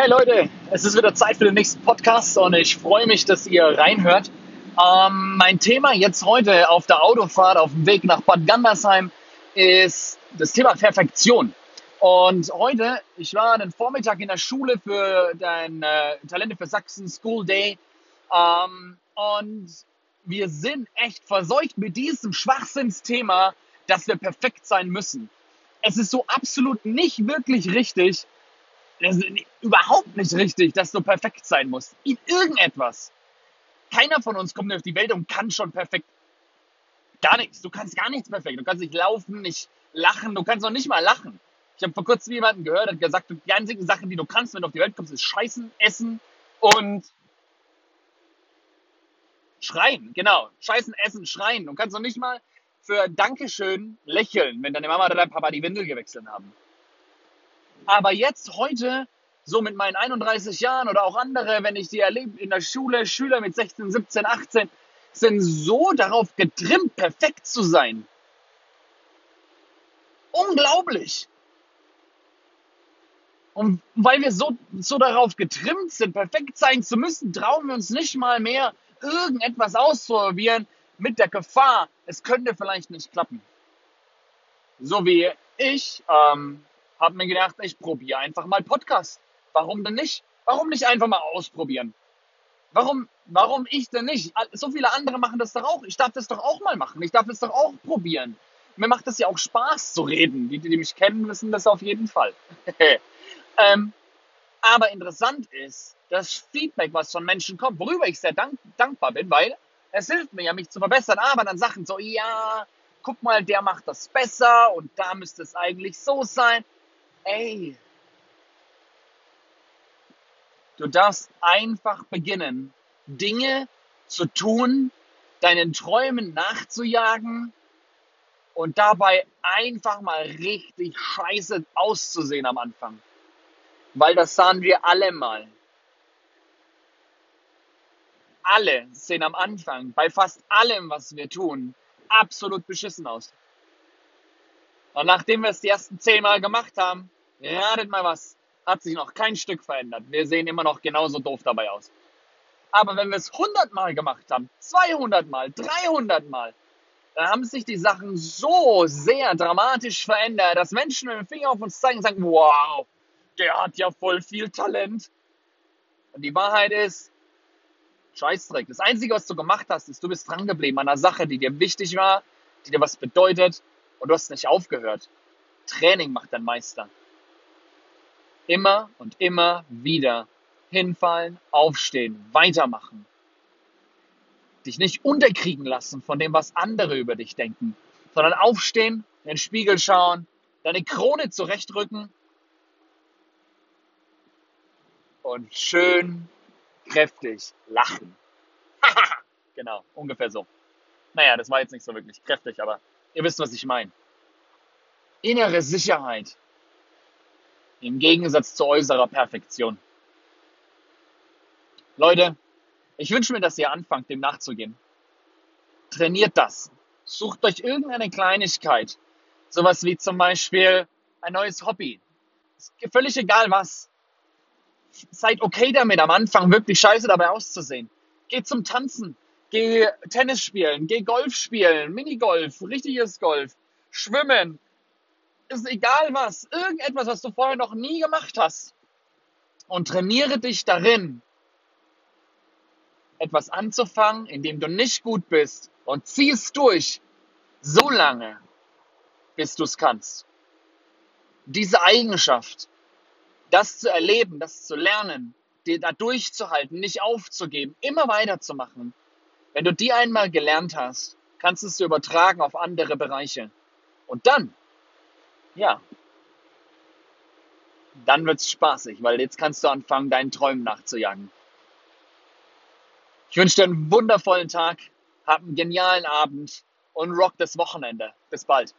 Hey Leute, es ist wieder Zeit für den nächsten Podcast und ich freue mich, dass ihr reinhört. Ähm, mein Thema jetzt heute auf der Autofahrt auf dem Weg nach Bad Gandersheim ist das Thema Perfektion. Und heute, ich war den Vormittag in der Schule für den äh, Talente für Sachsen School Day ähm, und wir sind echt verseucht mit diesem Schwachsinnsthema, dass wir perfekt sein müssen. Es ist so absolut nicht wirklich richtig, das ist überhaupt nicht richtig, dass du perfekt sein musst. In irgendetwas. Keiner von uns kommt auf die Welt und kann schon perfekt. Gar nichts. Du kannst gar nichts perfekt. Du kannst nicht laufen, nicht lachen. Du kannst noch nicht mal lachen. Ich habe vor kurzem jemanden gehört, der hat gesagt, die einzigen Sachen, die du kannst, wenn du auf die Welt kommst, ist scheißen, essen und schreien. Genau. Scheißen, essen, schreien. Du kannst noch nicht mal für Dankeschön lächeln, wenn deine Mama oder dein Papa die Windel gewechselt haben. Aber jetzt, heute, so mit meinen 31 Jahren oder auch andere, wenn ich die erlebe in der Schule, Schüler mit 16, 17, 18, sind so darauf getrimmt, perfekt zu sein. Unglaublich. Und weil wir so, so darauf getrimmt sind, perfekt sein zu müssen, trauen wir uns nicht mal mehr, irgendetwas auszuprobieren mit der Gefahr, es könnte vielleicht nicht klappen. So wie ich ähm, habe mir gedacht, ich probiere einfach mal Podcast. Warum denn nicht? Warum nicht einfach mal ausprobieren? Warum, warum ich denn nicht? So viele andere machen das doch auch. Ich darf das doch auch mal machen. Ich darf das doch auch probieren. Mir macht es ja auch Spaß zu reden. Die, die mich kennen, wissen das auf jeden Fall. ähm, aber interessant ist das Feedback, was von Menschen kommt, worüber ich sehr dank, dankbar bin, weil es hilft mir ja, mich zu verbessern. Aber dann Sachen so, ja, guck mal, der macht das besser und da müsste es eigentlich so sein ey, du darfst einfach beginnen, Dinge zu tun, deinen Träumen nachzujagen und dabei einfach mal richtig scheiße auszusehen am Anfang. Weil das sahen wir alle mal. Alle sehen am Anfang bei fast allem, was wir tun, absolut beschissen aus. Und nachdem wir es die ersten zehn Mal gemacht haben, Ratet mal was. Hat sich noch kein Stück verändert. Wir sehen immer noch genauso doof dabei aus. Aber wenn wir es 100 Mal gemacht haben, 200 Mal, 300 Mal, dann haben sich die Sachen so sehr dramatisch verändert, dass Menschen mit dem Finger auf uns zeigen und sagen, wow, der hat ja voll viel Talent. Und die Wahrheit ist, Scheißdreck. Das Einzige, was du gemacht hast, ist, du bist dran geblieben an einer Sache, die dir wichtig war, die dir was bedeutet und du hast nicht aufgehört. Training macht dein Meister. Immer und immer wieder hinfallen, aufstehen, weitermachen. Dich nicht unterkriegen lassen von dem, was andere über dich denken, sondern aufstehen, in den Spiegel schauen, deine Krone zurechtrücken und schön kräftig lachen. genau, ungefähr so. Naja, das war jetzt nicht so wirklich kräftig, aber ihr wisst, was ich meine. Innere Sicherheit im Gegensatz zu äußerer Perfektion. Leute, ich wünsche mir, dass ihr anfangt, dem nachzugehen. Trainiert das. Sucht euch irgendeine Kleinigkeit. Sowas wie zum Beispiel ein neues Hobby. Völlig egal was. Seid okay damit, am Anfang wirklich scheiße dabei auszusehen. Geht zum Tanzen. Geh Tennis spielen. Geh Golf spielen. Minigolf. Richtiges Golf. Schwimmen ist egal was, irgendetwas, was du vorher noch nie gemacht hast. Und trainiere dich darin, etwas anzufangen, in dem du nicht gut bist und zieh es durch, so lange, bis du es kannst. Diese Eigenschaft, das zu erleben, das zu lernen, dir da durchzuhalten, nicht aufzugeben, immer weiterzumachen. Wenn du die einmal gelernt hast, kannst du es übertragen auf andere Bereiche. Und dann ja, dann wird es spaßig, weil jetzt kannst du anfangen, deinen Träumen nachzujagen. Ich wünsche dir einen wundervollen Tag, hab einen genialen Abend und rock das Wochenende. Bis bald.